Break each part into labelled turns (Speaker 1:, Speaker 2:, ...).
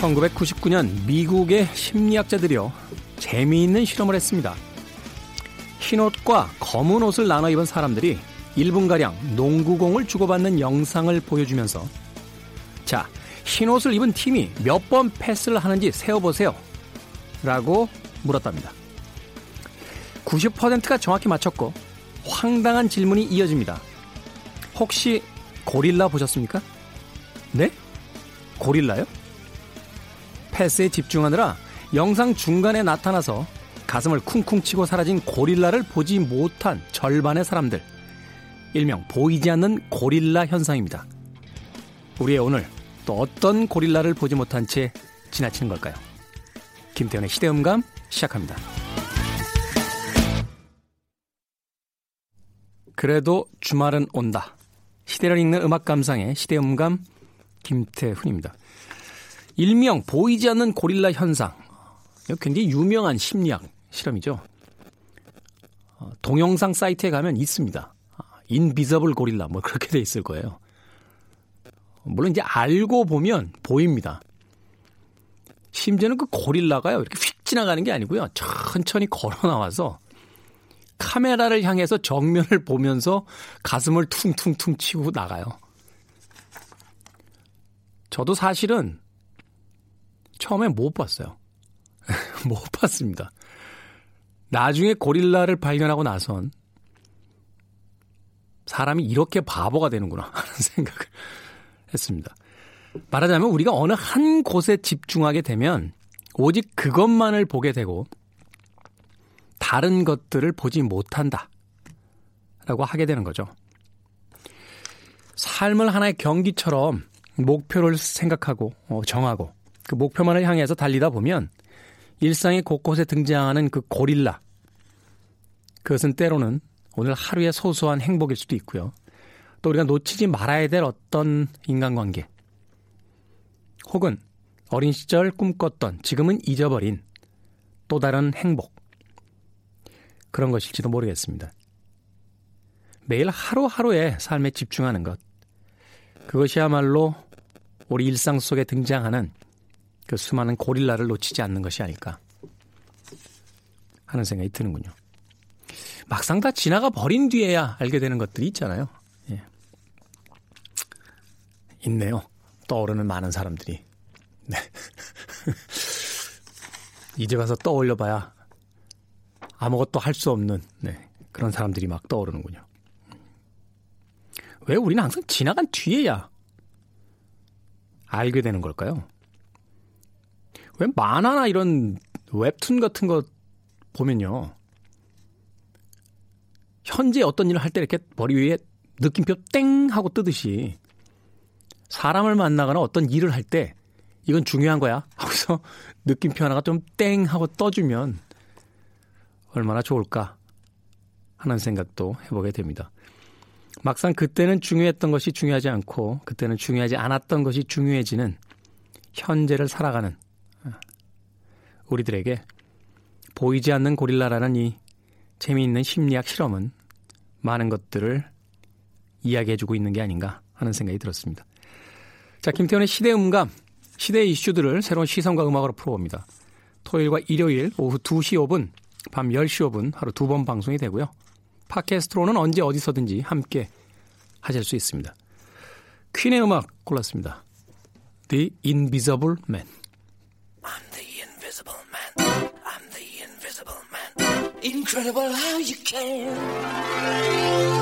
Speaker 1: 1999년 미국의 심리학자들이요 재미있는 실험을 했습니다. 흰 옷과 검은 옷을 나눠 입은 사람들이 1분가량 농구공을 주고받는 영상을 보여주면서 자, 흰 옷을 입은 팀이 몇 번 패스를 하는지 세어보세요. 라고 물었답니다. 90%가 정확히 맞췄고 황당한 질문이 이어집니다. 혹시 고릴라 보셨습니까? 네? 고릴라요? 패스에 집중하느라 영상 중간에 나타나서 가슴을 쿵쿵 치고 사라진 고릴라를 보지 못한 절반의 사람들. 일명 보이지 않는 고릴라 현상입니다. 우리의 오늘 또 어떤 고릴라를 보지 못한 채 지나치는 걸까요? 김태현의 시대음감 시작합니다. 그래도 주말은 온다. 시대를 읽는 음악 감상의 시대음감 김태훈입니다. 일명 보이지 않는 고릴라 현상. 굉장히 유명한 심리학 실험이죠. 어, 동영상 사이트에 가면 있습니다. 인비저블 고릴라 뭐 그렇게 돼 있을 거예요. 물론 이제 알고 보면 보입니다. 심지어는 그 고릴라가요. 이렇게 휙 지나가는 게 아니고요. 천천히 걸어 나와서 카메라를 향해서 정면을 보면서 가슴을 퉁퉁퉁 치고 나가요. 저도 사실은 처음에 못 봤어요. 못 봤습니다. 나중에 고릴라를 발견하고 나선 사람이 이렇게 바보가 되는구나 하는 생각을 했습니다. 말하자면 우리가 어느 한 곳에 집중하게 되면 오직 그것만을 보게 되고 다른 것들을 보지 못한다. 라고 하게 되는 거죠. 삶을 하나의 경기처럼 목표를 생각하고 어, 정하고 그 목표만을 향해서 달리다 보면 일상의 곳곳에 등장하는 그 고릴라. 그것은 때로는 오늘 하루의 소소한 행복일 수도 있고요. 또 우리가 놓치지 말아야 될 어떤 인간관계. 혹은 어린 시절 꿈꿨던 지금은 잊어버린 또 다른 행복. 그런 것일지도 모르겠습니다. 매일 하루하루의 삶에 집중하는 것. 그것이야말로 우리 일상 속에 등장하는 그 수많은 고릴라를 놓치지 않는 것이 아닐까 하는 생각이 드는군요. 막상 다 지나가 버린 뒤에야 알게 되는 것들이 있잖아요. 예. 있네요. 떠오르는 많은 사람들이. 네. 이제 와서 떠올려 봐야 아무것도 할 수 없는 네. 그런 사람들이 막 떠오르는군요. 왜 우리는 항상 지나간 뒤에야 알게 되는 걸까요? 왜 만화나 이런 웹툰 같은 거 보면요. 현재 어떤 일을 할 때 이렇게 머리 위에 느낌표 땡 하고 뜨듯이 사람을 만나거나 어떤 일을 할 때 이건 중요한 거야 하고서 느낌표 하나가 좀 땡 하고 떠주면 얼마나 좋을까 하는 생각도 해보게 됩니다. 막상 그때는 중요했던 것이 중요하지 않고 그때는 중요하지 않았던 것이 중요해지는 현재를 살아가는 우리들에게 보이지 않는 고릴라라는 이 재미있는 심리학 실험은 많은 것들을 이야기해주고 있는 게 아닌가 하는 생각이 들었습니다. 자, 김태현의 시대 음감, 시대의 이슈들을 새로운 시선과 음악으로 풀어봅니다. 토요일과 일요일 오후 2시 5분, 밤 10시 5분 하루 두 번 방송이 되고요. 팟캐스트로는 언제 어디서든지 함께 하실 수 있습니다. 퀸의 음악 골랐습니다. The Invisible Man. I'm the invisible man. Incredible how you can.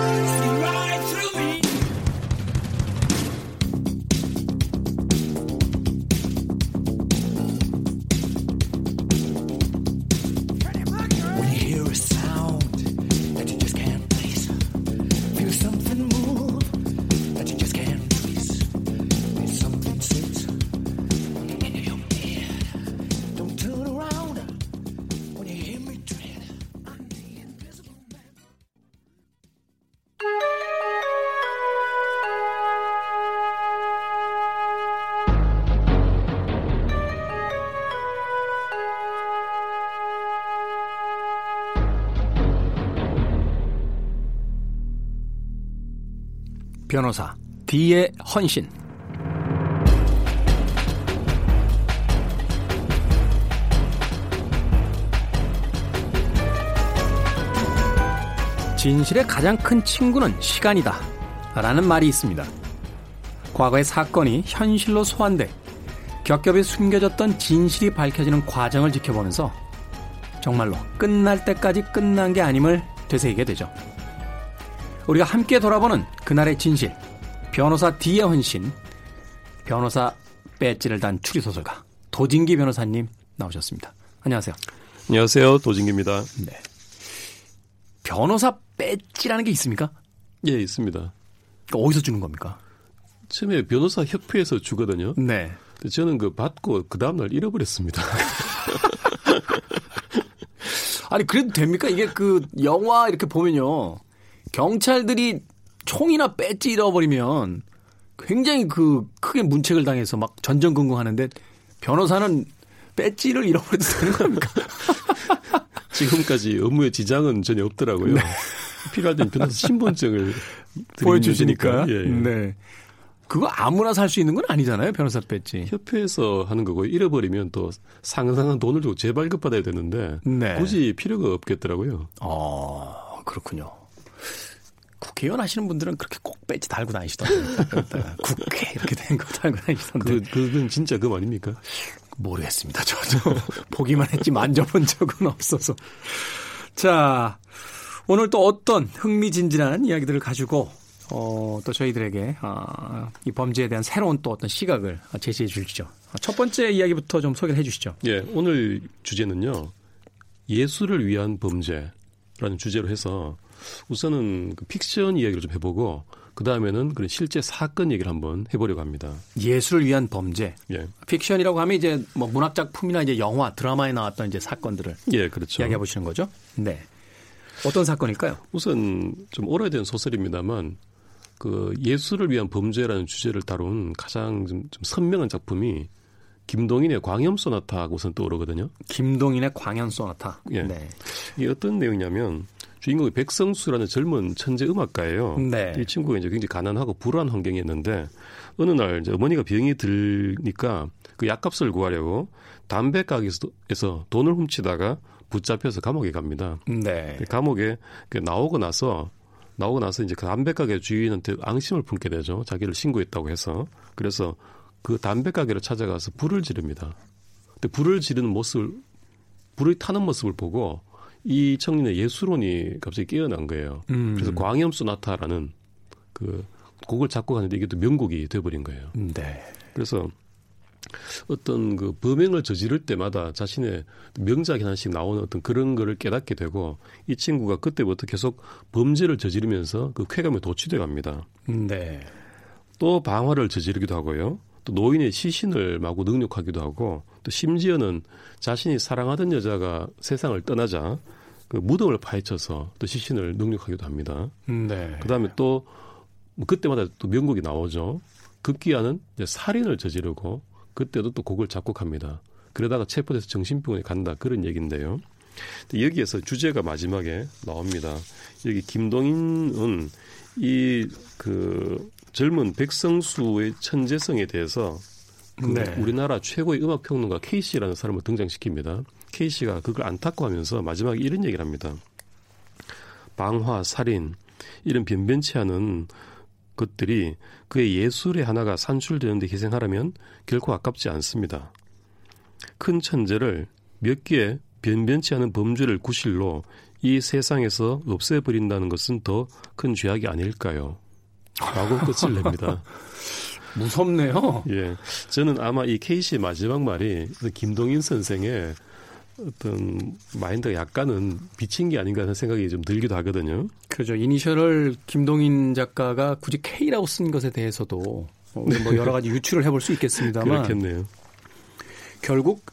Speaker 1: 변호사 뒤의 헌신 진실의 가장 큰 친구는 시간이다 라는 말이 있습니다. 과거의 사건이 현실로 소환돼 겹겹이 숨겨졌던 진실이 밝혀지는 과정을 지켜보면서 정말로 끝날 때까지 끝난 게 아님을 되새기게 되죠. 우리가 함께 돌아보는 그날의 진실, 변호사 D의 헌신, 변호사 배지를 단 추리소설가 도진기 변호사님 나오셨습니다. 안녕하세요.
Speaker 2: 안녕하세요. 도진기입니다.
Speaker 1: 네. 변호사 배지라는 게 있습니까?
Speaker 2: 예, 있습니다.
Speaker 1: 어디서 주는 겁니까?
Speaker 2: 처음에 변호사 협회에서 주거든요.
Speaker 1: 네.
Speaker 2: 저는 그 받고 그 다음날 잃어버렸습니다.
Speaker 1: 아니 그래도 됩니까? 이게 그 영화 이렇게 보면요. 경찰들이 총이나 배지 잃어버리면 굉장히 그 크게 문책을 당해서 막 전전긍긍하는데 변호사는 배지를 잃어버려도 되는 겁니까?
Speaker 2: 지금까지 업무에 지장은 전혀 없더라고요. 네. 필요할 땐 변호사 신분증을
Speaker 1: 보여주시니까. 예, 예. 네. 그거 아무나 살 수 있는 건 아니잖아요, 변호사 배지.
Speaker 2: 협회에서 하는 거고 잃어버리면 또 상상한 돈을 주고 재발급 받아야 되는데 네. 굳이 필요가 없겠더라고요.
Speaker 1: 어, 그렇군요. 국회의원 하시는 분들은 그렇게 꼭 배지 달고 다니시던데. 국회 이렇게 된 거 달고 다니시던데.
Speaker 2: 그, 그건 진짜 그 말입니까?
Speaker 1: 모르겠습니다. 저도 보기만 했지 만져본 적은 없어서. 자, 오늘 또 어떤 흥미진진한 이야기들을 가지고 어, 또 저희들에게 어, 이 범죄에 대한 새로운 또 어떤 시각을 제시해 주시죠. 첫 번째 이야기부터 좀 소개를 해 주시죠.
Speaker 2: 예, 오늘 주제는요. 예술을 위한 범죄라는 주제로 해서 우선은 그 픽션 이야기를 좀 해보고 그 다음에는 그런 실제 사건 얘기를 한번 해보려고 합니다.
Speaker 1: 예술을 위한 범죄. 예. 픽션이라고 하면 이제 뭐 문학 작품이나 이제 영화, 드라마에 나왔던 이제 사건들을
Speaker 2: 예, 그렇죠.
Speaker 1: 이야기해 보시는 거죠. 네. 어떤 사건일까요?
Speaker 2: 우선 좀 오래된 소설입니다만 그 예술을 위한 범죄라는 주제를 다룬 가장 좀, 좀 선명한 작품이 김동인의 광염 소나타하고 우선 떠오르거든요.
Speaker 1: 김동인의 광염 소나타.
Speaker 2: 예. 네. 이게 어떤 내용이냐면 주인공이 백성수라는 젊은 천재 음악가예요. 네. 이 친구가 이제 굉장히 가난하고 불안한 환경이었는데 어느 날 이제 어머니가 병이 들니까 그 약값을 구하려고 담배 가게에서 돈을 훔치다가 붙잡혀서 감옥에 갑니다. 네. 감옥에 나오고 나서 나오고 나서 이제 그 담배 가게 주인한테 앙심을 품게 되죠. 자기를 신고했다고 해서. 그래서 그 담배 가게를 찾아가서 불을 지릅니다. 근데 불을 지르는 모습을 불을 타는 모습을 보고 이 청년의 예술론이 갑자기 깨어난 거예요. 음. 그래서 광염 소나타라는 그 곡을 작곡하는데 이게 또 명곡이 돼버린 거예요. 네. 그래서 어떤 그 범행을 저지를 때마다 자신의 명작이 하나씩 나오는 어떤 그런 거를 깨닫게 되고 이 친구가 그때부터 계속 범죄를 저지르면서 그 쾌감에 도취돼 갑니다. 네. 또 방화를 저지르기도 하고요. 또 노인의 시신을 마구 능욕하기도 하고 또 심지어는 자신이 사랑하던 여자가 세상을 떠나자 그 무덤을 파헤쳐서 또 시신을 능욕하기도 합니다. 네. 그다음에 또 그때마다 또 명곡이 나오죠. 급기야는 살인을 저지르고 그때도 또 곡을 작곡합니다. 그러다가 체포돼서 정신병원에 간다 그런 얘기인데요. 여기에서 주제가 마지막에 나옵니다. 여기 김동인은 이 그 젊은 백성수의 천재성에 대해서 그 네. 우리나라 최고의 음악 평론가 케이시라는 사람을 등장시킵니다. 케이시가 그걸 안타까워하면서 마지막에 이런 얘기를 합니다. 방화, 살인 이런 변변치 않은 것들이 그의 예술의 하나가 산출되는데 희생하라면 결코 아깝지 않습니다. 큰 천재를 몇 개의 변변치 않은 범죄를 구실로 이 세상에서 없애버린다는 것은 더 큰 죄악이 아닐까요? 라고 끝을 냅니다.
Speaker 1: 무섭네요.
Speaker 2: 예. 저는 아마 이 케이시의 마지막 말이 김동인 선생의 어떤 마인드가 약간은 비친 게 아닌가 하는 생각이 좀 들기도 하거든요.
Speaker 1: 그렇죠. 이니셜을 김동인 작가가 굳이 K라고 쓴 것에 대해서도 뭐 여러 가지 유추를 해볼 수 있겠습니다만.
Speaker 2: 그렇겠네요.
Speaker 1: 결국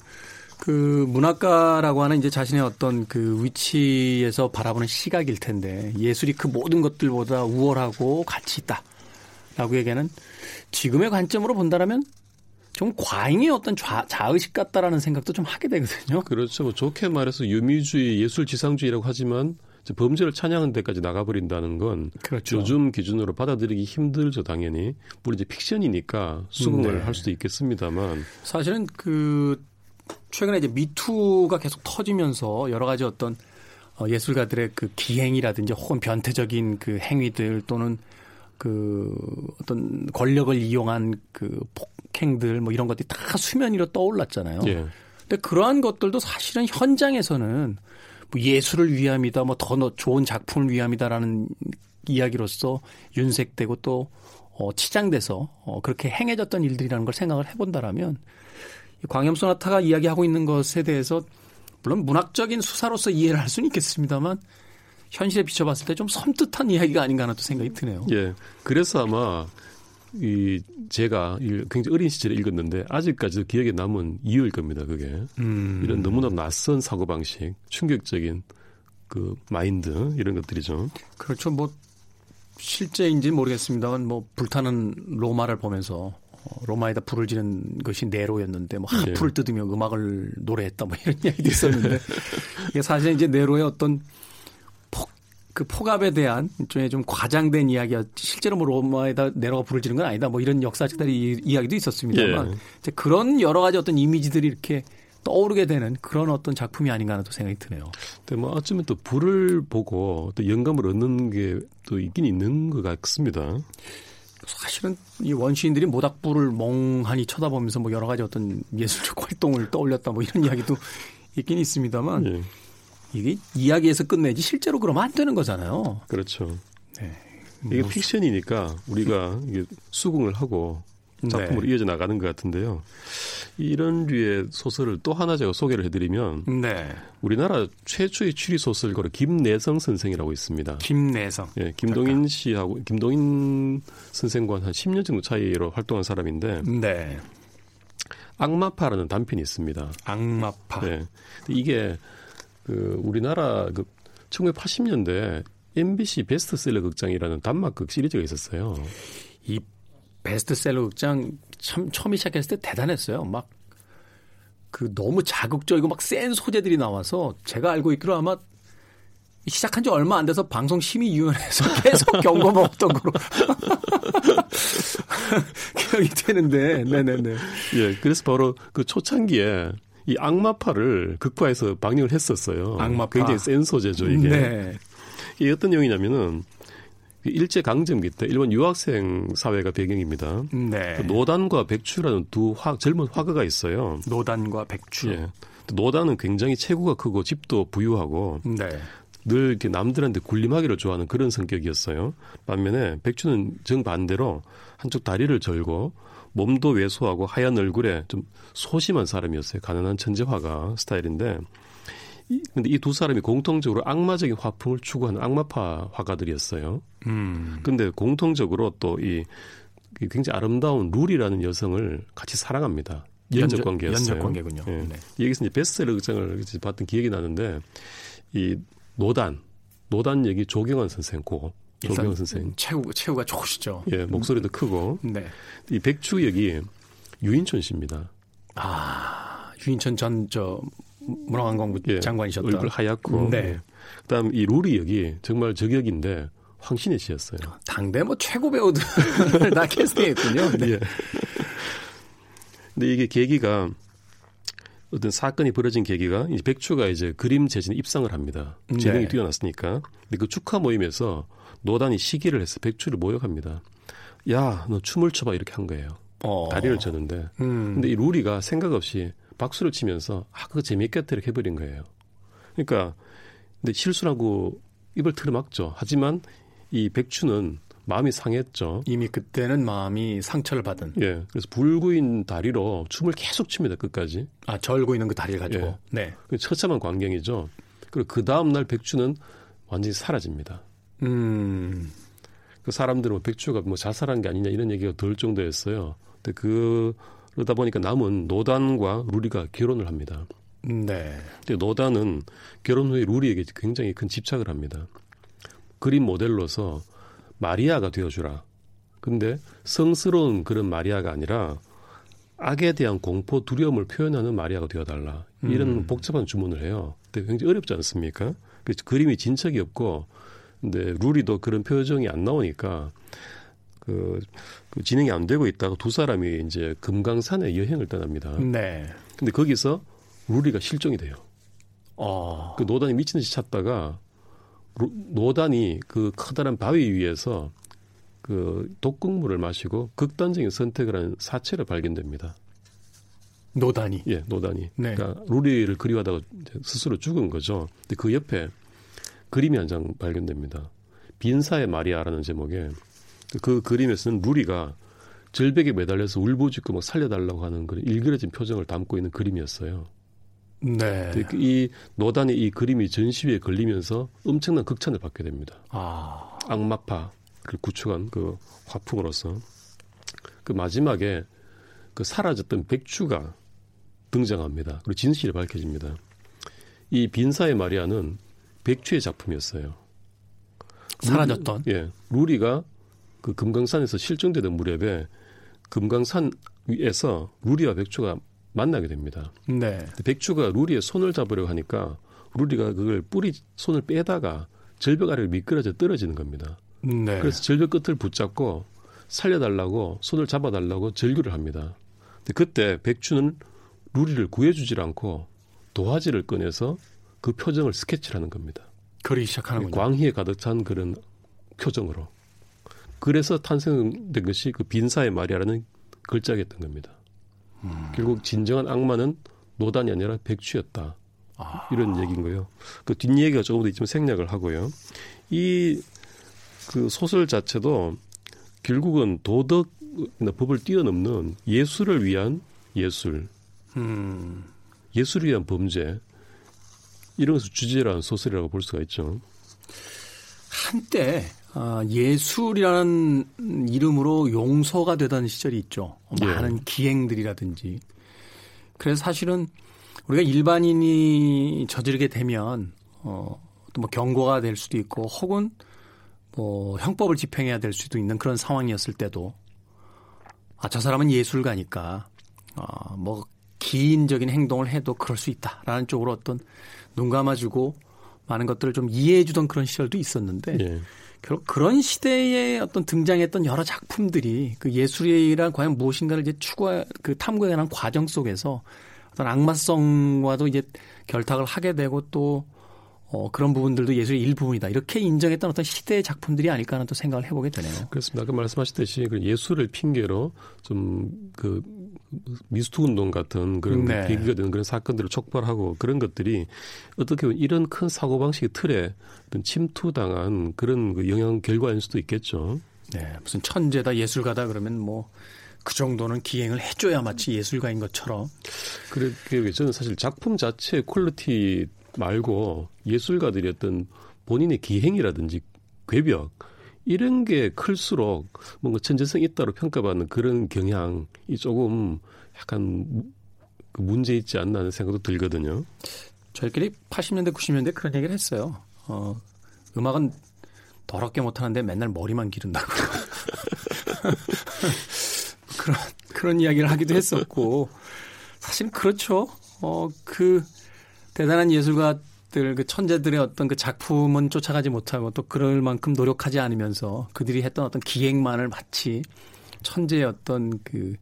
Speaker 1: 그 문학가라고 하는 이제 자신의 어떤 그 위치에서 바라보는 시각일 텐데 예술이 그 모든 것들보다 우월하고 가치 있다. 라고 얘기하는 지금의 관점으로 본다면 좀 과잉의 어떤 좌, 자의식 같다라는 생각도 좀 하게 되거든요.
Speaker 2: 그렇죠. 뭐 좋게 말해서 유미주의, 예술 지상주의라고 하지만 범죄를 찬양하는 데까지 나가버린다는 건 그렇죠. 요즘 기준으로 받아들이기 힘들죠, 당연히. 물론 이제 픽션이니까 수긍을 네. 할 수도 있겠습니다만.
Speaker 1: 사실은 그 최근에 이제 미투가 계속 터지면서 여러 가지 어떤 어, 예술가들의 그 기행이라든지 혹은 변태적인 그 행위들 또는 그 어떤 권력을 이용한 그 폭행들 뭐 이런 것들이 다 수면 위로 떠올랐잖아요. 예. 근데 그러한 것들도 사실은 현장에서는 뭐 예술을 위함이다, 뭐 더 좋은 작품을 위함이다라는 이야기로서 윤색되고 또 어, 치장돼서 어, 그렇게 행해졌던 일들이라는 걸 생각을 해본다라면 광염 소나타가 이야기하고 있는 것에 대해서 물론 문학적인 수사로서 이해를 할 수는 있겠습니다만 현실에 비춰봤을 때 좀 섬뜩한 이야기가 아닌가 하는 또 생각이 드네요.
Speaker 2: 예. 그래서 아마 이 제가 굉장히 어린 시절에 읽었는데 아직까지도 기억에 남은 이유일 겁니다. 그게 음. 이런 너무나 낯선 사고 방식, 충격적인 그 마인드 이런 것들이죠.
Speaker 1: 그렇죠. 뭐 실제인지 모르겠습니다만 뭐 불타는 로마를 보면서 어, 로마에다 불을 지는 것이 네로였는데 뭐 하프를 네. 뜯으며 음악을 노래했다 뭐 이런 이야기도 있었는데 이게 사실 이제 네로의 어떤 폭, 그 폭압에 대한 일종의 좀 과장된 이야기야 실제로 뭐 로마에다 네로가 불을 지는 건 아니다 뭐 이런 역사적인 이야기도 있었습니다만 예. 이제 그런 여러 가지 어떤 이미지들이 이렇게 떠오르게 되는 그런 어떤 작품이 아닌가 하는 또 생각이 드네요.
Speaker 2: 근데 뭐 어쩌면 또 불을 보고 또 영감을 얻는 게 또 있긴 있는 것 같습니다.
Speaker 1: 사실은 이 원시인들이 모닥불을 멍하니 쳐다보면서 뭐 여러 가지 어떤 예술적 활동을 떠올렸다 뭐 이런 이야기도 있긴 있습니다만 예. 이게 이야기에서 끝내지 실제로 그러면 안 되는 거잖아요.
Speaker 2: 그렇죠. 네. 이게 뭐 픽션이니까 우리가 이게 수긍을 하고 작품으로 네. 이어져 나가는 것 같은데요. 이런 류의 소설을 또 하나 제가 소개를 해드리면 네. 우리나라 최초의 추리 소설가로 김내성 선생이라고 있습니다.
Speaker 1: 김내성.
Speaker 2: 예, 김동인 작가. 씨하고 김동인 선생과 한 10년 정도 차이로 활동한 사람인데 네. 악마파라는 단편이 있습니다.
Speaker 1: 악마파. 네.
Speaker 2: 이게 그 우리나라 그 1980년대 MBC 베스트셀러 극장이라는 단막극 시리즈가 있었어요.
Speaker 1: 이 베스트셀러 극장 참 처음에 시작했을 때 대단했어요. 막 그 너무 자극적이고 막 센 소재들이 나와서 제가 알고 있기로 아마 시작한 지 얼마 안 돼서 방송 심의위원회에서 계속 경고 먹었던 거로 기억이 되는데, 네네네.
Speaker 2: 예, 그래서 바로 그 초창기에 이 악마파를 극화해서 방영을 했었어요. 악마파. 굉장히 센 소재죠, 이게. 네. 이게 어떤 내용이냐면은 그 일제 강점기 때 일본 유학생 사회가 배경입니다. 네. 그 노단과 백추라는 두 화, 젊은 화가가 있어요.
Speaker 1: 노단과 백추. 예.
Speaker 2: 노단은 굉장히 체구가 크고 집도 부유하고 네. 늘 이렇게 남들한테 군림하기를 좋아하는 그런 성격이었어요. 반면에 백추는 정반대로 한쪽 다리를 절고 몸도 왜소하고 하얀 얼굴에 좀 소심한 사람이었어요. 가난한 천재화가 스타일인데 근데 이 두 사람이 공통적으로 악마적인 화풍을 추구하는 악마파 화가들이었어요. 음. 근데 공통적으로 또 이 굉장히 아름다운 룰이라는 여성을 같이 사랑합니다. 연적 관계였어요.
Speaker 1: 연적 관계군요. 예.
Speaker 2: 네. 여기서 이제 베스트셀러 극장을 봤던 기억이 나는데 이 노단 노단 얘기 조경환 선생 고 조경환 선생
Speaker 1: 최우 최우가 좋으시죠.
Speaker 2: 예 목소리도 크고 네. 이 백추 역이 유인천 씨입니다.
Speaker 1: 아 유인천 전 저 문화관광부 예, 장관이셨던
Speaker 2: 얼굴 하얗고. 네. 예. 그다음 이 루리 역이 정말 저격인데 황신혜 씨였어요.
Speaker 1: 당대 뭐 최고 배우들 다 캐스팅했군요. 네. 예.
Speaker 2: 근데 이게 계기가 어떤 사건이 벌어진 계기가 이제 백추가 이제 그림 재진에 입상을 합니다. 재능이 네. 뛰어났으니까. 근데 그 축하 모임에서 노단이 시기를 해서 백추를 모욕합니다. 야, 너 춤을 춰봐 이렇게 한 거예요. 어. 다리를 쳤는데. 음. 근데 이 루리가 생각 없이 박수를 치면서 아 그거 재미있겠다 이렇게 해버린 거예요. 그러니까 근데 실수라고 입을 틀어막죠. 하지만 이 백추는 마음이 상했죠.
Speaker 1: 이미 그때는 마음이 상처를 받은.
Speaker 2: 예. 그래서 불구인 다리로 춤을 계속 춥니다. 끝까지.
Speaker 1: 아, 절고 있는 그 다리를 가지고. 예. 네.
Speaker 2: 그 처참한 광경이죠. 그리고 그 다음 날 백추는 완전히 사라집니다. 음. 그 사람들은 뭐 백추가 뭐 자살한 게 아니냐 이런 얘기가 덜 정도였어요. 근데 그 그러다 보니까 남은 노단과 루리가 결혼을 합니다. 네. 근데 노단은 결혼 후에 루리에게 굉장히 큰 집착을 합니다. 그림 모델로서 마리아가 되어주라. 근데 성스러운 그런 마리아가 아니라 악에 대한 공포, 두려움을 표현하는 마리아가 되어달라. 이런 음. 복잡한 주문을 해요. 근데 굉장히 어렵지 않습니까? 그래서 그림이 진척이 없고, 근데 루리도 그런 표정이 안 나오니까 그, 그 진행이 안 되고 있다가 두 사람이 이제 금강산에 여행을 떠납니다. 네. 근데 거기서 루리가 실종이 돼요. 어. 그 노단이 미친 듯이 찾다가 노단이 그 커다란 바위 위에서 그 독극물을 마시고 극단적인 선택을 하는 사체로 발견됩니다.
Speaker 1: 노단이.
Speaker 2: 예, 노단이. 네. 그러니까 루리를 그리워하다가 스스로 죽은 거죠. 근데 그 옆에 그림이 한 장 발견됩니다. 빈사의 마리아라는 제목의 그 그림에서는 루리가 절벽에 매달려서 울부짖고 막 살려달라고 하는 그런 일그러진 표정을 담고 있는 그림이었어요.
Speaker 1: 네.
Speaker 2: 그이 노단의 이 그림이 전시회에 걸리면서 엄청난 극찬을 받게 됩니다.
Speaker 1: 아.
Speaker 2: 악마파를 구축한 그 화풍으로서 그 마지막에 그 사라졌던 백주가 등장합니다. 그리고 진실이 밝혀집니다. 이 빈사의 마리아는 백주의 작품이었어요.
Speaker 1: 사라졌던?
Speaker 2: 루, 예. 루리가 그 금강산에서 실종되던 무렵에 금강산 위에서 루리와 백주가 만나게 됩니다.
Speaker 1: 네.
Speaker 2: 백주가 루리의 손을 잡으려고 하니까 루리가 그걸 뿌리 손을 빼다가 절벽 아래로 미끄러져 떨어지는 겁니다.
Speaker 1: 네.
Speaker 2: 그래서 절벽 끝을 붙잡고 살려달라고 손을 잡아달라고 절규를 합니다. 근데 그때 백주는 루리를 구해주질 않고 도화지를 꺼내서 그 표정을 스케치를 하는 겁니다.
Speaker 1: 그리기 시작하는군요.
Speaker 2: 광희에 가득 찬 그런 표정으로. 그래서 탄생된 것이 그 빈사의 마리아라는 글자겠던 겁니다. 음. 결국 진정한 악마는 노단이 아니라 백추였다. 아. 이런 얘기인 거예요. 그 뒷얘기가 조금 더 있지만 생략을 하고요. 이 그 소설 자체도 결국은 도덕이나 법을 뛰어넘는 예술을 위한 예술,
Speaker 1: 음.
Speaker 2: 예술을 위한 범죄 이런 것을 주제로 한 소설이라고 볼 수가 있죠.
Speaker 1: 한때 아, 예술이라는 이름으로 용서가 되던 시절이 있죠. 예. 많은 기행들이라든지. 그래서 사실은 우리가 일반인이 저지르게 되면 어, 또 뭐 경고가 될 수도 있고 혹은 뭐 형법을 집행해야 될 수도 있는 그런 상황이었을 때도 아, 저 사람은 예술가니까 어, 뭐 기인적인 행동을 해도 그럴 수 있다라는 쪽으로 어떤 눈 감아주고 많은 것들을 좀 이해해 주던 그런 시절도 있었는데
Speaker 2: 예.
Speaker 1: 결국 그런 시대에 어떤 등장했던 여러 작품들이 그 예술이란 과연 무엇인가를 이제 추구할 그 탐구해 가는 과정 속에서 어떤 악마성과도 이제 결탁을 하게 되고 또 어, 그런 부분들도 예술의 일부분이다. 이렇게 인정했던 어떤 시대의 작품들이 아닐까 하는 또 생각을 해보게 되네요.
Speaker 2: 그렇습니다. 아까 말씀하셨듯이 그 예술을 핑계로 좀 그 미스투 운동 같은 그런 네. 계기가 되는 그런 사건들을 촉발하고 그런 것들이 어떻게 보면 이런 큰 사고 방식의 틀에 어떤 침투당한 그런 그 영향 결과일 수도 있겠죠.
Speaker 1: 네, 무슨 천재다 예술가다 그러면 뭐 그 정도는 기행을 해줘야 마치 예술가인 것처럼.
Speaker 2: 그렇게 저는 사실 작품 자체의 퀄리티 말고 예술가들이 어떤 본인의 기행이라든지 괴벽 이런 게 클수록 뭔가 천재성 있다로 평가받는 그런 경향이 조금 약간 그 문제 있지 않나 하는 생각도 들거든요.
Speaker 1: 저희끼리 80년대, 90년대 그런 얘기를 했어요. 어, 음악은 더럽게 못하는데 맨날 머리만 기른다고. 그런, 그런 이야기를 하기도 했었고, 사실 그렇죠. 어, 그, 대단한 예술가 들 그 천재들의 어떤 그 작품은 쫓아가지 못하고 또 그럴 만큼 노력하지 않으면서 그들이 했던 어떤 기획만을 마치 천재의 어떤 그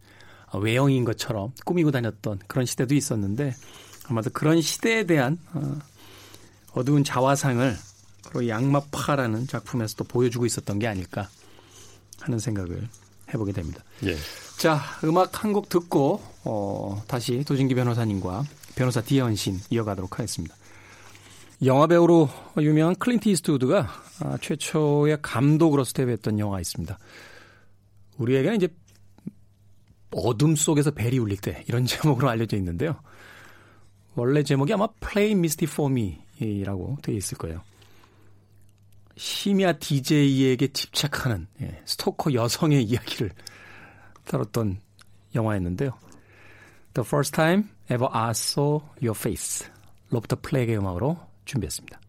Speaker 1: 외형인 것처럼 꾸미고 다녔던 그런 시대도 있었는데 아마도 그런 시대에 대한 어, 어두운 자화상을 바로 악마파라는 작품에서도 보여주고 있었던 게 아닐까 하는 생각을 해보게 됩니다.
Speaker 2: 예.
Speaker 1: 자, 음악 한 곡 듣고 어, 다시 도진기 변호사님과 변호사 D의 헌신 이어가도록 하겠습니다. 영화 배우로 유명한 클린트 이스트우드가 아, 최초의 감독으로서 데뷔했던 영화가 있습니다. 우리에게는 이제 어둠 속에서 벨이 울릴 때 이런 제목으로 알려져 있는데요. 원래 제목이 아마 Play Misty For Me라고 되어 있을 거예요. 심야 DJ에게 집착하는 예, 스토커 여성의 이야기를 다뤘던 영화였는데요. The First Time Ever I Saw Your Face 로버트 플렉의 음악으로 준비했습니다.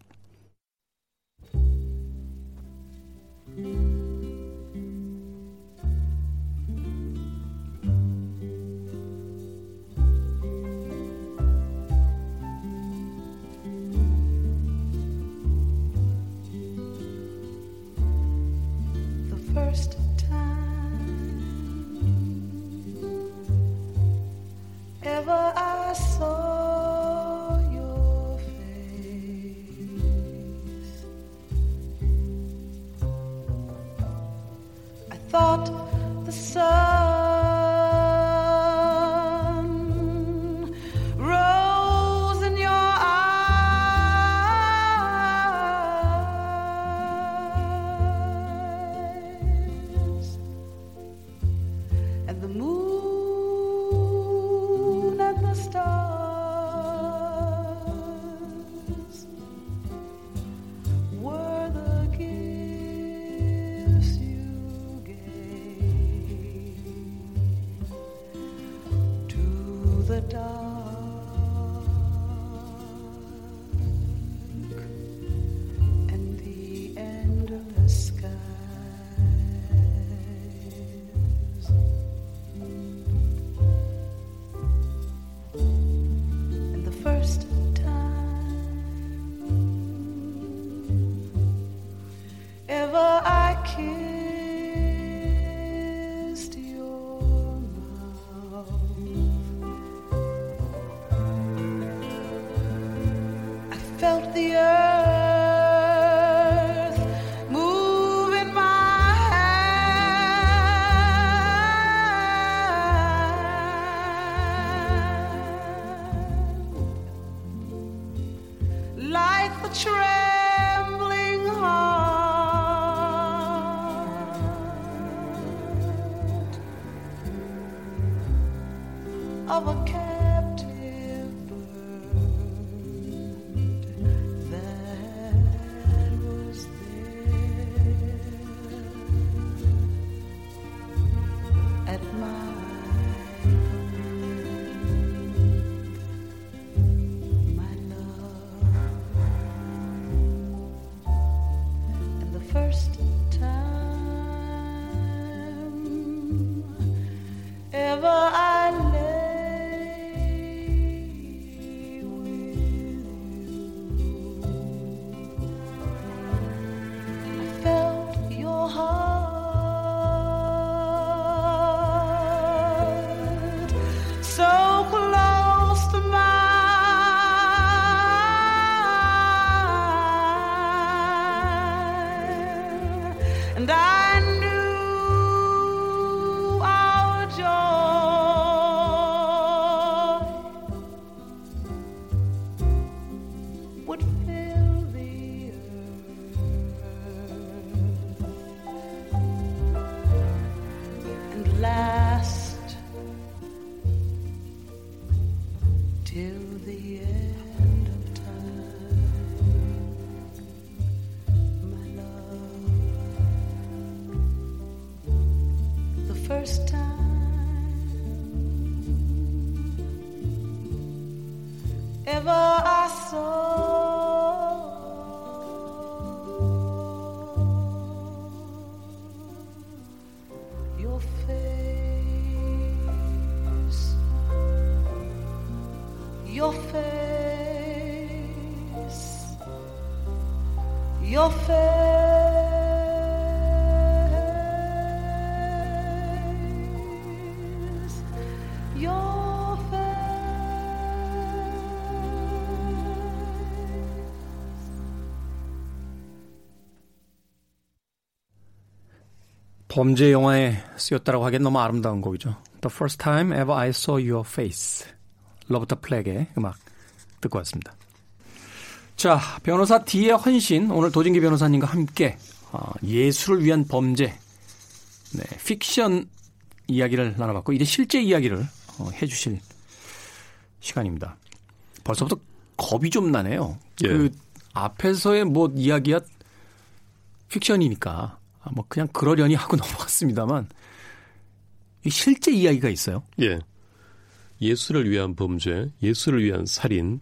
Speaker 1: of a cat. 범죄 영화에 쓰였다라고 하기엔 너무 아름다운 곡이죠. The First Time Ever I Saw Your Face. 로버타 플랙의 음악 듣고 왔습니다. 자, 변호사 D의 헌신. 오늘 도진기 변호사님과 함께 어, 예술을 위한 범죄, 네, 픽션 이야기를 나눠봤고 이제 실제 이야기를 어, 해주실 시간입니다. 벌써부터 겁이 좀 나네요. 예. 그 앞에서의 뭐 이야기야 픽션이니까 아, 뭐 그냥 그러려니 하고 넘어갔습니다만 실제 이야기가 있어요.
Speaker 2: 예. 예술을 위한 범죄, 예술을 위한 살인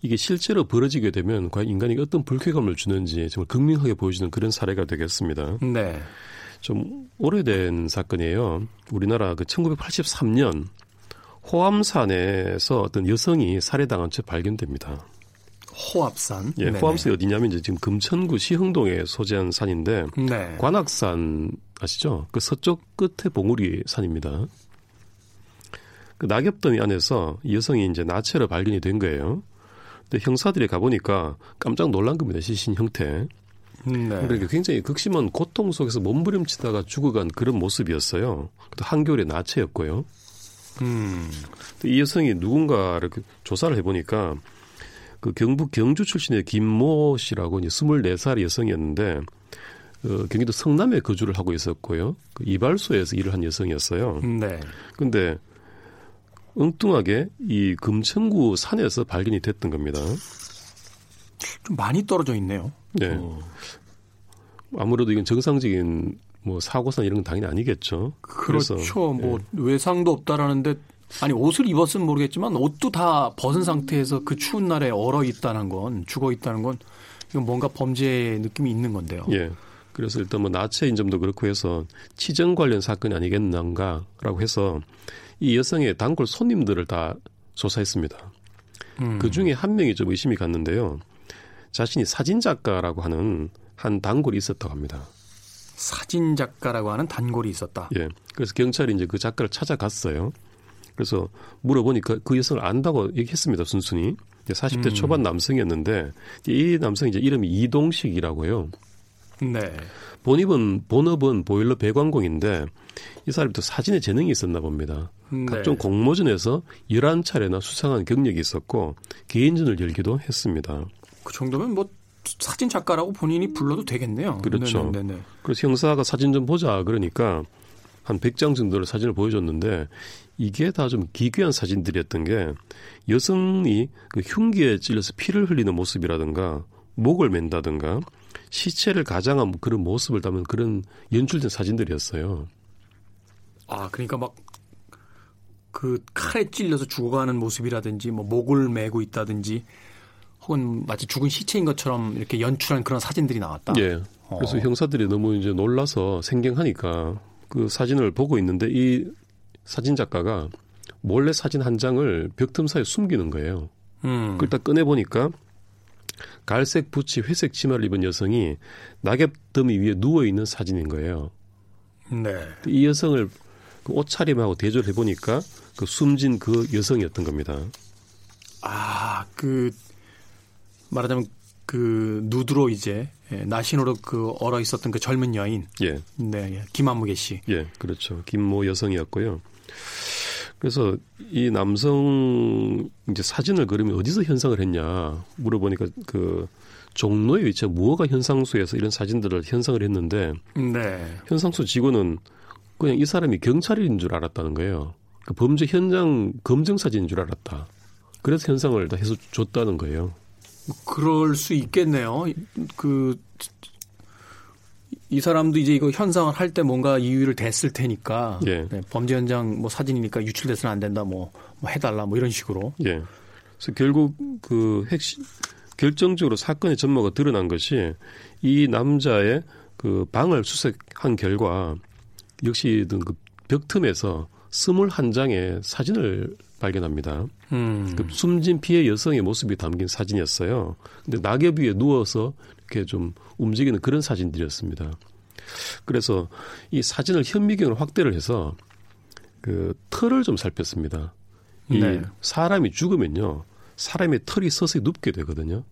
Speaker 2: 이게 실제로 벌어지게 되면 과연 인간에게 어떤 불쾌감을 주는지 정말 극명하게 보여주는 그런 사례가 되겠습니다.
Speaker 1: 네.
Speaker 2: 좀 오래된 사건이에요. 우리나라 그 1983년 호암산에서 어떤 여성이 살해당한 채 발견됩니다.
Speaker 1: 호합산.
Speaker 2: 예, 네네. 호합산이 어디냐면 이제 지금 금천구 시흥동에 소재한 산인데 네. 관악산 아시죠? 그 서쪽 끝에 봉우리 산입니다. 그 낙엽더미 안에서 여성이 이제 나체로 발견이 된 거예요. 근데 형사들이 가보니까 깜짝 놀란 겁니다. 시신 형태. 네. 그러니까 굉장히 극심한 고통 속에서 몸부림치다가 죽어간 그런 모습이었어요. 또 한겨울의 나체였고요. 음. 이 여성이 누군가를 그 조사를 해보니까 그 경북 경주 출신의 김모 씨라고 이제 24살 여성이었는데 어, 경기도 성남에 거주를 하고 있었고요. 그 이발소에서 일을 한 여성이었어요. 네. 근데 엉뚱하게 이 금천구 산에서 발견이 됐던 겁니다.
Speaker 1: 좀 많이 떨어져 있네요.
Speaker 2: 네. 어. 아무래도 이건 정상적인 뭐 사고상 이런 건 당연히 아니겠죠.
Speaker 1: 그렇죠. 그래서, 뭐 네. 외상도 없다라는데 아니 옷을 입었으면 모르겠지만 옷도 다 벗은 상태에서 그 추운 날에 얼어 있다는 건 죽어 있다는 건 이건 뭔가 범죄 느낌이 있는 건데요.
Speaker 2: 예. 그래서 일단 뭐 나체 인 점도 그렇고 해서 치정 관련 사건이 아니겠는가라고 해서 이 여성의 단골 손님들을 다 조사했습니다. 음. 그 중에 한 명이 좀 의심이 갔는데요. 자신이 사진 작가라고 하는 한 단골이 있었다고 합니다.
Speaker 1: 사진 작가라고 하는 단골이 있었다.
Speaker 2: 예. 그래서 경찰이 이제 그 작가를 찾아갔어요. 그래서 물어보니까 그 여성을 안다고 얘기했습니다. 순순히. 40대 음. 초반 남성이었는데 이 남성이 이제 이름이 이동식이라고요. 네. 본입은 본업은 보일러 배관공인데 이 사람이 또 사진에 재능이 있었나 봅니다. 네. 각종 공모전에서 11차례나 수상한 경력이 있었고 개인전을 열기도 했습니다.
Speaker 1: 그 정도면 뭐 사진 작가라고 본인이 불러도 되겠네요.
Speaker 2: 그렇죠. 네네네. 그래서 형사가 사진 좀 보자 그러니까 한 100장 정도의 사진을 보여줬는데 이게 다 좀 기괴한 사진들이었던 게 여성이 그 흉기에 찔려서 피를 흘리는 모습이라든가 목을 맨다든가 시체를 가장한 그런 모습을 담은 그런 연출된 사진들이었어요.
Speaker 1: 아, 그러니까 막 그 칼에 찔려서 죽어가는 모습이라든지 뭐 목을 메고 있다든지 혹은 마치 죽은 시체인 것처럼 이렇게 연출한 그런 사진들이 나왔다.
Speaker 2: 예. 그래서 어. 형사들이 너무 이제 놀라서 생경하니까 그 사진을 보고 있는데 이 사진 작가가 몰래 사진 한 장을 벽틈 사이에 숨기는 거예요. 음. 그걸 딱 꺼내 보니까 갈색 부치 회색 치마를 입은 여성이 낙엽 더미 위에 누워 있는 사진인 거예요. 네. 이 여성을 그 옷차림하고 대조를 해보니까 그 숨진 그 여성이었던 겁니다.
Speaker 1: 아, 그 말하자면 그 누드로 이제 예, 나신으로 그 얼어 있었던 그 젊은 여인. 예. 네, 예. 김한무개 씨.
Speaker 2: 예, 그렇죠. 김모 여성이었고요. 그래서 이 남성 이제 사진을 그리면 어디서 현상을 했냐 물어보니까 그 종로의 위치가 무허가 현상소에서 이런 사진들을 현상을 했는데 네. 현상소 직원은 그냥 이 사람이 경찰인 줄 알았다는 거예요. 그 범죄 현장 검증 사진인 줄 알았다. 그래서 현상을 다 해서 줬다는 거예요.
Speaker 1: 그럴 수 있겠네요. 그, 이 사람도 이제 이거 현상을 할 때 뭔가 이유를 댔을 테니까 예. 네, 범죄 현장 뭐 사진이니까 유출돼서는 안 된다 뭐, 뭐 해달라 뭐 이런 식으로.
Speaker 2: 예. 그래서 결국 그 핵심 결정적으로 사건의 전모가 드러난 것이 이 남자의 그 방을 수색한 결과 역시 그 벽틈에서 스물한 장의 사진을 발견합니다. 음. 그 숨진 피해 여성의 모습이 담긴 사진이었어요. 근데 낙엽 위에 누워서 이렇게 좀 움직이는 그런 사진들이었습니다. 그래서 이 사진을 현미경으로 확대를 해서 그 털을 좀 살폈습니다. 이 네. 사람이 죽으면요. 사람의 털이 서서히 눕게 되거든요.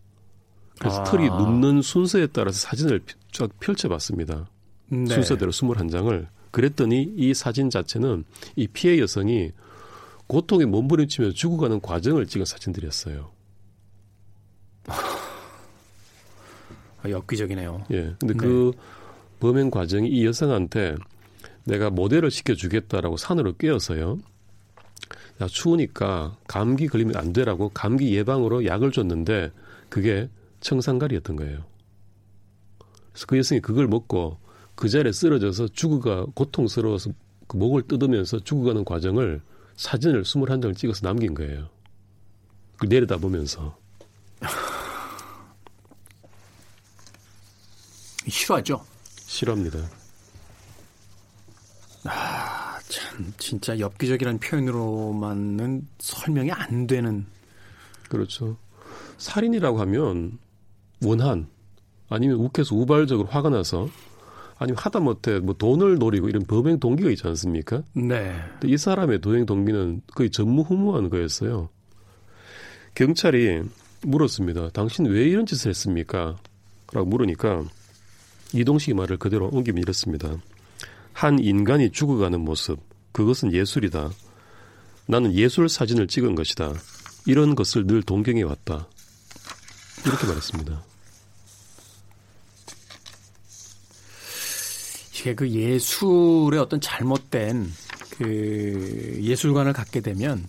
Speaker 2: 그래서 아. 털이 눕는 순서에 따라서 사진을 쫙 펼쳐봤습니다. 네. 순서대로 21장을. 그랬더니 이 사진 자체는 이 피해 여성이 고통에 몸부림치며 죽어가는 과정을 찍은 사진들이었어요.
Speaker 1: 아, 엽기적이네요.
Speaker 2: 예. 근데 네. 그 범행 과정이 이 여성한테 내가 모델을 시켜주겠다라고 산으로 꿰어서요. 야, 추우니까 감기 걸리면 안 되라고 감기 예방으로 약을 줬는데 그게 청산가리였던 거예요. 그래서 그 여성이 그걸 먹고 그 자리에 쓰러져서 죽어가 고통스러워서 그 목을 뜯으면서 죽어가는 과정을 사진을 21장을 찍어서 남긴 거예요. 그 내려다 보면서.
Speaker 1: 싫어하죠?
Speaker 2: 싫어합니다.
Speaker 1: 아, 참, 진짜 엽기적이라는 표현으로만은 설명이 안 되는.
Speaker 2: 그렇죠. 살인이라고 하면 원한, 아니면 욱해서 우발적으로 화가 나서 아니면 하다못해 뭐 돈을 노리고 이런 범행 동기가 있지 않습니까? 네. 근데 이 사람의 도행 동기는 거의 전무후무한 거였어요. 경찰이 물었습니다. 당신 왜 이런 짓을 했습니까? 라고 물으니까 이동식의 말을 그대로 옮기면 이렇습니다. 한 인간이 죽어가는 모습, 그것은 예술이다. 나는 예술 사진을 찍은 것이다. 이런 것을 늘 동경해 왔다. 이렇게 말했습니다.
Speaker 1: 이게 그 예술의 어떤 잘못된 그 예술관을 갖게 되면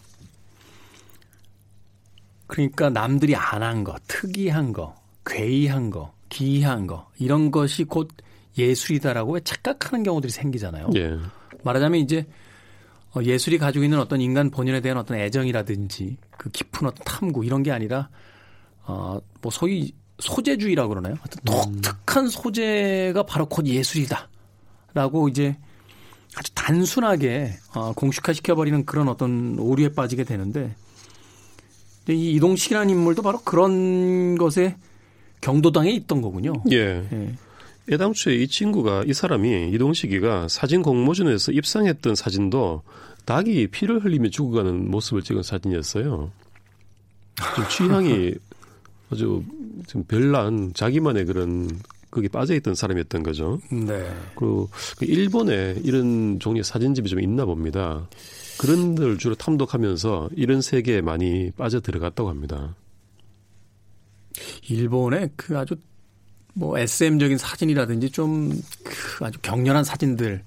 Speaker 1: 그러니까 남들이 안 한 거, 특이한 거, 괴이한 거, 기이한 거 이런 것이 곧 예술이다라고 착각하는 경우들이 생기잖아요. 예. 말하자면 이제 어, 예술이 가지고 있는 어떤 인간 본연에 대한 어떤 애정이라든지 그 깊은 어떤 탐구 이런 게 아니라 어뭐 소위 소재주의라고 그러나요? 어떤 음. 독특한 소재가 바로 곧 예술이다 라고 이제 아주 단순하게 어, 공식화 시켜버리는 그런 어떤 오류에 빠지게 되는데 이 이동식이라는 인물도 바로 그런 것에 경도당에 있던 거군요.
Speaker 2: 예. 예. 애당초에 이 친구가 이 사람이 이동식이가 사진 공모전에서 입상했던 사진도 닭이 피를 흘리며 죽어가는 모습을 찍은 사진이었어요. 좀 취향이 아주 좀 별난 자기만의 그런 거기 빠져있던 사람이었던 거죠. 네. 그리고 그 일본에 이런 종류의 사진집이 좀 있나 봅니다. 그런 들 주로 탐독하면서 이런 세계에 많이 빠져 들어갔다고 합니다.
Speaker 1: 일본의 그 아주 뭐 SM적인 사진이라든지 좀 그 아주 격렬한 사진들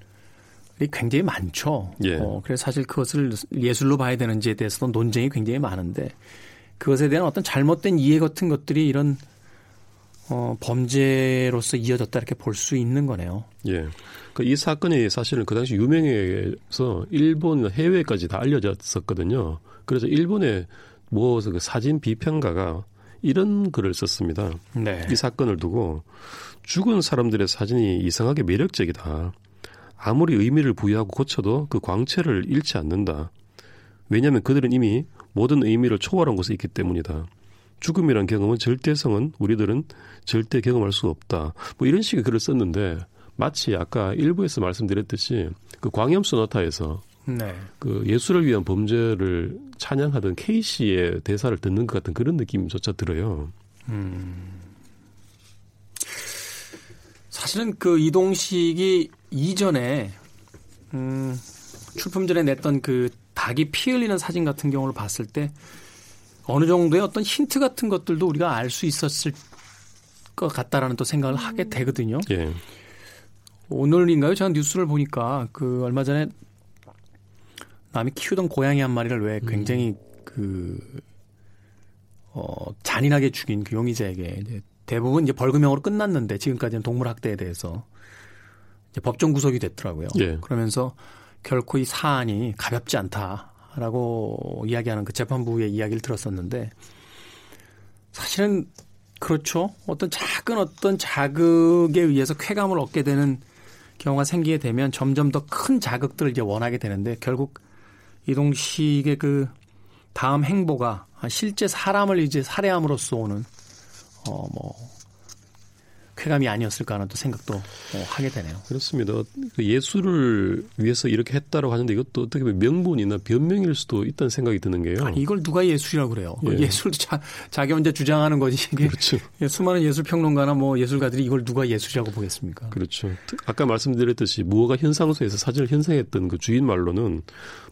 Speaker 1: 이 굉장히 많죠. 예. 어, 그래서 사실 그것을 예술로 봐야 되는지에 대해서도 논쟁이 굉장히 많은데 그것에 대한 어떤 잘못된 이해 같은 것들이 이런 어, 범죄로서 이어졌다 이렇게 볼 수 있는 거네요.
Speaker 2: 예. 그이 사건이 사실은 그 당시 유명해서 일본 해외까지 다 알려졌었거든요. 그래서 일본의 뭐그 사진 비평가가 이런 글을 썼습니다. 네. 이 사건을 두고 죽은 사람들의 사진이 이상하게 매력적이다. 아무리 의미를 부여하고 고쳐도 그 광채를 잃지 않는다. 왜냐하면 그들은 이미 모든 의미를 초월한 곳에 있기 때문이다. 죽음이란 경험은 절대성은 우리들은 절대 경험할 수 없다. 뭐 이런 식의 글을 썼는데 마치 아까 일부에서 말씀드렸듯이 그 광염 소나타에서 네. 그 예술을 위한 범죄를 찬양하던 케이 씨의 대사를 듣는 것 같은 그런 느낌조차 들어요. 음.
Speaker 1: 사실은 그 이동식이 이전에 음, 출품 전에 냈던 그 닭이 피 흘리는 사진 같은 경우를 봤을 때 어느 정도의 어떤 힌트 같은 것들도 우리가 알 수 있었을 것 같다라는 또 생각을 하게 되거든요. 예. 오늘인가요? 제가 뉴스를 보니까 그 얼마 전에 남이 키우던 고양이 한 마리를 왜 굉장히 음. 그, 어, 잔인하게 죽인 그 용의자에게 이제 대부분 이제 벌금형으로 끝났는데 지금까지는 동물 학대에 대해서 이제 법정 구속이 됐더라고요. 예. 그러면서 결코 이 사안이 가볍지 않다 라고 이야기하는 그 재판부의 이야기를 들었었는데 사실은 그렇죠. 어떤 작은 어떤 자극에 의해서 쾌감을 얻게 되는 경우가 생기게 되면 점점 더 큰 자극들을 이제 원하게 되는데 결국 이동식의 그 다음 행보가 실제 사람을 이제 살해함으로써 오는 어뭐 쾌감이 아니었을까 하는 또 생각도 어, 하게 되네요.
Speaker 2: 그렇습니다. 그 예술을 위해서 이렇게 했다라고 하는데 이것도 어떻게 보면 명분이나 변명일 수도 있다는 생각이 드는 게요.
Speaker 1: 아니 이걸 누가 예술이라고 그래요? 예. 예술도 자, 자기 혼자 주장하는 거지. 이게 그렇죠. 예, 수많은 예술 평론가나 뭐 예술가들이 이걸 누가 예술이라고 보겠습니까?
Speaker 2: 그렇죠. 아까 말씀드렸듯이 무허가 현상소에서 사진을 현상했던 그 주인 말로는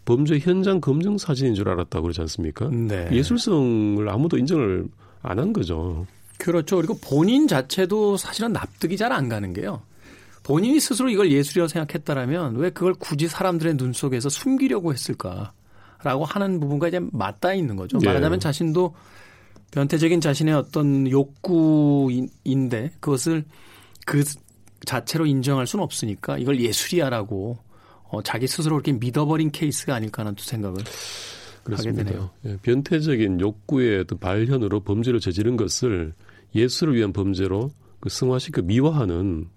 Speaker 2: 범죄 현장 검증 사진인 줄 알았다고 그러지 않습니까? 네. 예술성을 아무도 인정을 안 한 거죠.
Speaker 1: 그렇죠. 그리고 본인 자체도 사실은 납득이 잘 안 가는 게요. 본인이 스스로 이걸 예술이라고 생각했다라면 왜 그걸 굳이 사람들의 눈 속에서 숨기려고 했을까라고 하는 부분과 이제 맞닿아 있는 거죠. 예. 말하자면 자신도 변태적인 자신의 어떤 욕구인데 그것을 그 자체로 인정할 수는 없으니까 이걸 예술이야라고 어, 자기 스스로 그렇게 믿어버린 케이스가 아닐까 하는 또 생각을 그렇습니다. 하게 되네요.
Speaker 2: 예, 변태적인 욕구의 어떤 발현으로 범죄를 저지른 것을 예술을 위한 범죄로 그 승화시켜 미화하는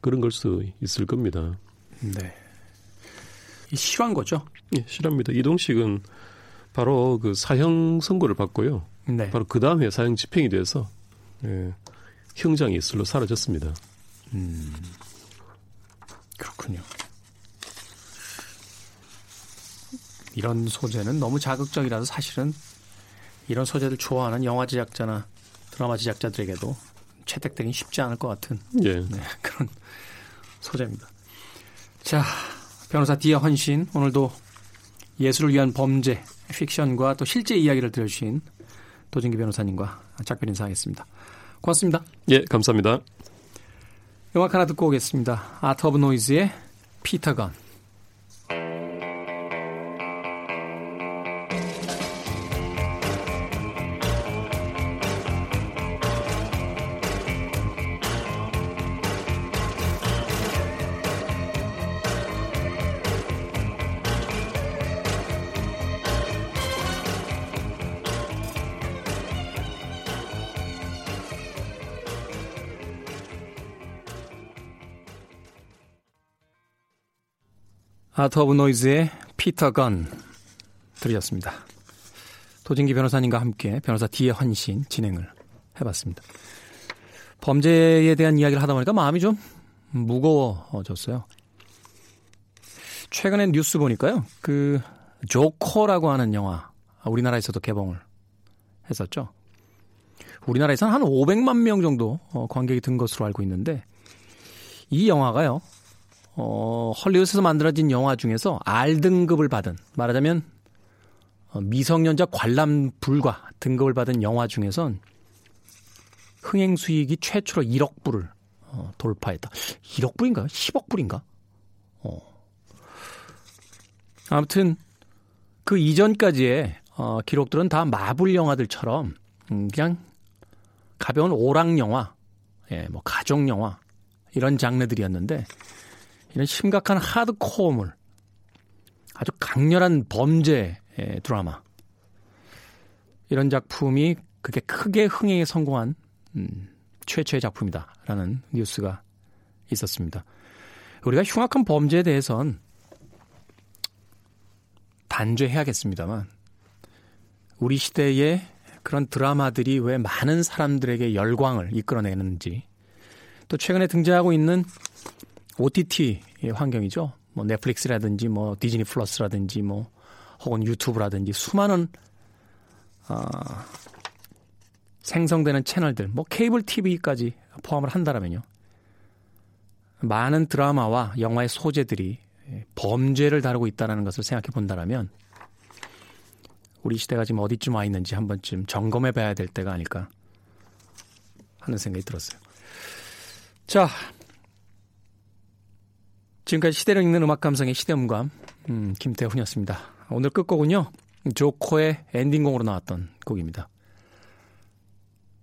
Speaker 2: 그런 걸 수 있을 겁니다. 네.
Speaker 1: 실화인 거죠?
Speaker 2: 예, 실화입니다. 이동식은 바로 그 사형 선고를 받고요. 네. 바로 그 다음에 사형 집행이 돼서 예, 형장 예술로 사라졌습니다. 음,
Speaker 1: 그렇군요. 이런 소재는 너무 자극적이라서 사실은 이런 소재를 좋아하는 영화 제작자나 드라마 제작자들에게도 채택되긴 쉽지 않을 것 같은
Speaker 2: 예.
Speaker 1: 네, 그런 소재입니다. 자, 변호사 D의 헌신 오늘도 예술을 위한 범죄, 픽션과 또 실제 이야기를 들려주신 도진기 변호사님과 작별 인사하겠습니다. 고맙습니다.
Speaker 2: 예, 감사합니다.
Speaker 1: 음악 하나 듣고 오겠습니다. Art of Noise의 Peter Gunn. Art of Noise의 Peter Gunn 들으셨습니다. 도진기 변호사님과 함께 변호사 D의 헌신 진행을 해봤습니다. 범죄에 대한 이야기를 하다 보니까 마음이 좀 무거워졌어요. 최근에 뉴스 보니까요. 그 조커라고 하는 영화 우리나라에서도 개봉을 했었죠. 우리나라에서는 한 500만 명 정도 어, 관객이 든 것으로 알고 있는데 이 영화가요. 어, 헐리우드에서 만들어진 영화 중에서 R등급을 받은 말하자면 어, 미성년자 관람 불가 등급을 받은 영화 중에선 흥행 수익이 최초로 1억 불을 어, 돌파했다. 1억 불인가? 10억 불인가? 어. 아무튼 그 이전까지의 어, 기록들은 다 마블 영화들처럼 음, 그냥 가벼운 오락 영화, 예, 뭐 가족 영화 이런 장르들이었는데 이런 심각한 하드코어물, 아주 강렬한 범죄 드라마 이런 작품이 그게 크게 흥행에 성공한 음, 최초의 작품이다라는 뉴스가 있었습니다. 우리가 흉악한 범죄에 대해선 단죄해야겠습니다만 우리 시대의 그런 드라마들이 왜 많은 사람들에게 열광을 이끌어내는지 또 최근에 등장하고 있는 OTT 환경이죠. 뭐 넷플릭스라든지 뭐 디즈니 플러스라든지 뭐 혹은 유튜브라든지 수많은 어, 생성되는 채널들, 뭐 케이블 TV까지 포함을 한다라면요. 많은 드라마와 영화의 소재들이 범죄를 다루고 있다는 것을 생각해 본다라면 우리 시대가 지금 어디쯤 와 있는지 한 번쯤 점검해 봐야 될 때가 아닐까 하는 생각이 들었어요. 자, 지금까지 시대를 읽는 음악 감성의 시대음감 음, 김태훈이었습니다. 오늘 끝곡은요. 조코의 엔딩곡으로 나왔던 곡입니다.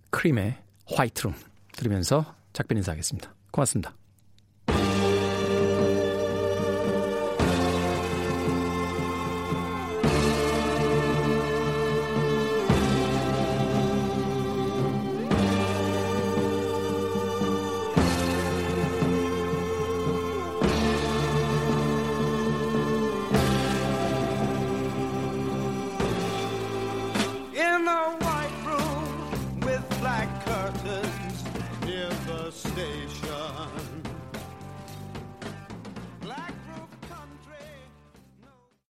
Speaker 1: 크림의 화이트룸 들으면서 작별 인사하겠습니다. 고맙습니다.